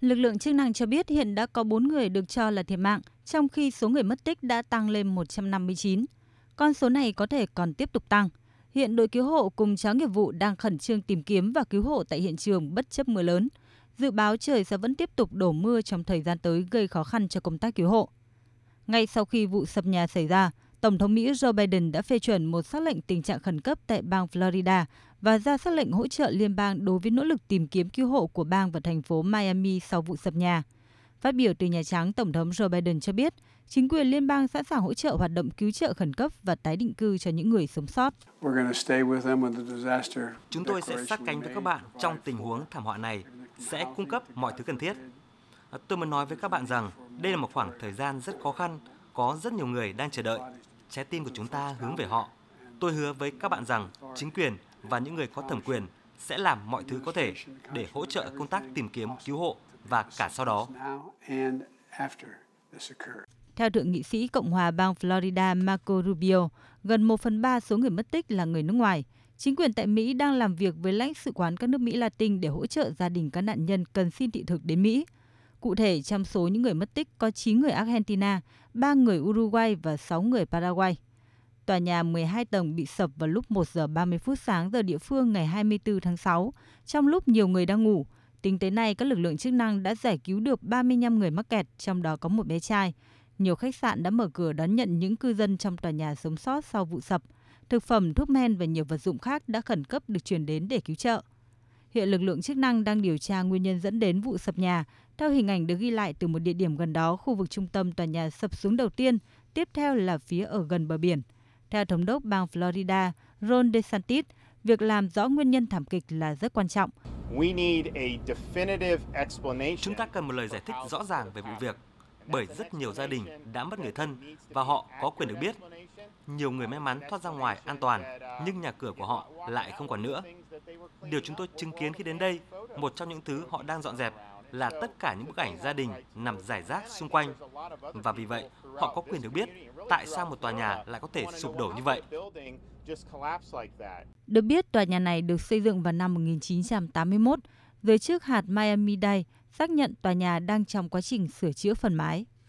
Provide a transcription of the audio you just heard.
Lực lượng chức năng cho biết hiện đã có 4 người được cho là thiệt mạng, trong khi số người mất tích đã tăng lên 159. Con số này có thể còn tiếp tục tăng. Hiện đội cứu hộ cùng chó nghiệp vụ đang khẩn trương tìm kiếm và cứu hộ tại hiện trường bất chấp mưa lớn. Dự báo trời sẽ vẫn tiếp tục đổ mưa trong thời gian tới gây khó khăn cho công tác cứu hộ. Ngay sau khi vụ sập nhà xảy ra, Tổng thống Mỹ Joe Biden đã phê chuẩn một xác lệnh tình trạng khẩn cấp tại bang Florida và ra xác lệnh hỗ trợ liên bang đối với nỗ lực tìm kiếm cứu hộ của bang và thành phố Miami sau vụ sập nhà. Phát biểu từ Nhà Trắng, Tổng thống Joe Biden cho biết, chính quyền liên bang sẵn sàng hỗ trợ hoạt động cứu trợ khẩn cấp và tái định cư cho những người sống sót. Chúng tôi sẽ sát cánh với các bạn trong tình huống thảm họa này, sẽ cung cấp mọi thứ cần thiết. Tôi muốn nói với các bạn rằng đây là một khoảng thời gian rất khó khăn, có rất nhiều người đang chờ đợi. Trái tim của chúng ta hướng về họ. Tôi hứa với các bạn rằng chính quyền và những người có thẩm quyền sẽ làm mọi thứ có thể để hỗ trợ công tác tìm kiếm cứu hộ và cả sau đó. Theo Thượng nghị sĩ Cộng hòa bang Florida Marco Rubio, gần 1 phần 3 số người mất tích là người nước ngoài. Chính quyền tại Mỹ đang làm việc với lãnh sự quán các nước Mỹ Latin để hỗ trợ gia đình các nạn nhân cần xin thị thực đến Mỹ. Cụ thể, trong số những người mất tích có 9 người Argentina, 3 người Uruguay và 6 người Paraguay. Tòa nhà 12 tầng bị sập vào lúc 1 giờ 30 phút sáng giờ địa phương ngày 24 tháng 6, trong lúc nhiều người đang ngủ. Tính tới nay, các lực lượng chức năng đã giải cứu được 35 người mắc kẹt, trong đó có một bé trai. Nhiều khách sạn đã mở cửa đón nhận những cư dân trong tòa nhà sống sót sau vụ sập. Thực phẩm, thuốc men và nhiều vật dụng khác đã khẩn cấp được chuyển đến để cứu trợ. Hiện lực lượng chức năng đang điều tra nguyên nhân dẫn đến vụ sập nhà. Theo hình ảnh được ghi lại từ một địa điểm gần đó, khu vực trung tâm tòa nhà sập xuống đầu tiên, tiếp theo là phía ở gần bờ biển. Theo thống đốc bang Florida, Ron DeSantis, việc làm rõ nguyên nhân thảm kịch là rất quan trọng. Chúng ta cần một lời giải thích rõ ràng về vụ việc, bởi rất nhiều gia đình đã mất người thân và họ có quyền được biết. Nhiều người may mắn thoát ra ngoài an toàn, nhưng nhà cửa của họ lại không còn nữa. Điều chúng tôi chứng kiến khi đến đây, một trong những thứ họ đang dọn dẹp là tất cả những bức ảnh gia đình nằm rải rác xung quanh. Và vì vậy, họ có quyền được biết tại sao một tòa nhà lại có thể sụp đổ như vậy. Được biết, tòa nhà này được xây dựng vào năm 1981. Giới chức hạt Miami-Dade xác nhận tòa nhà đang trong quá trình sửa chữa phần mái.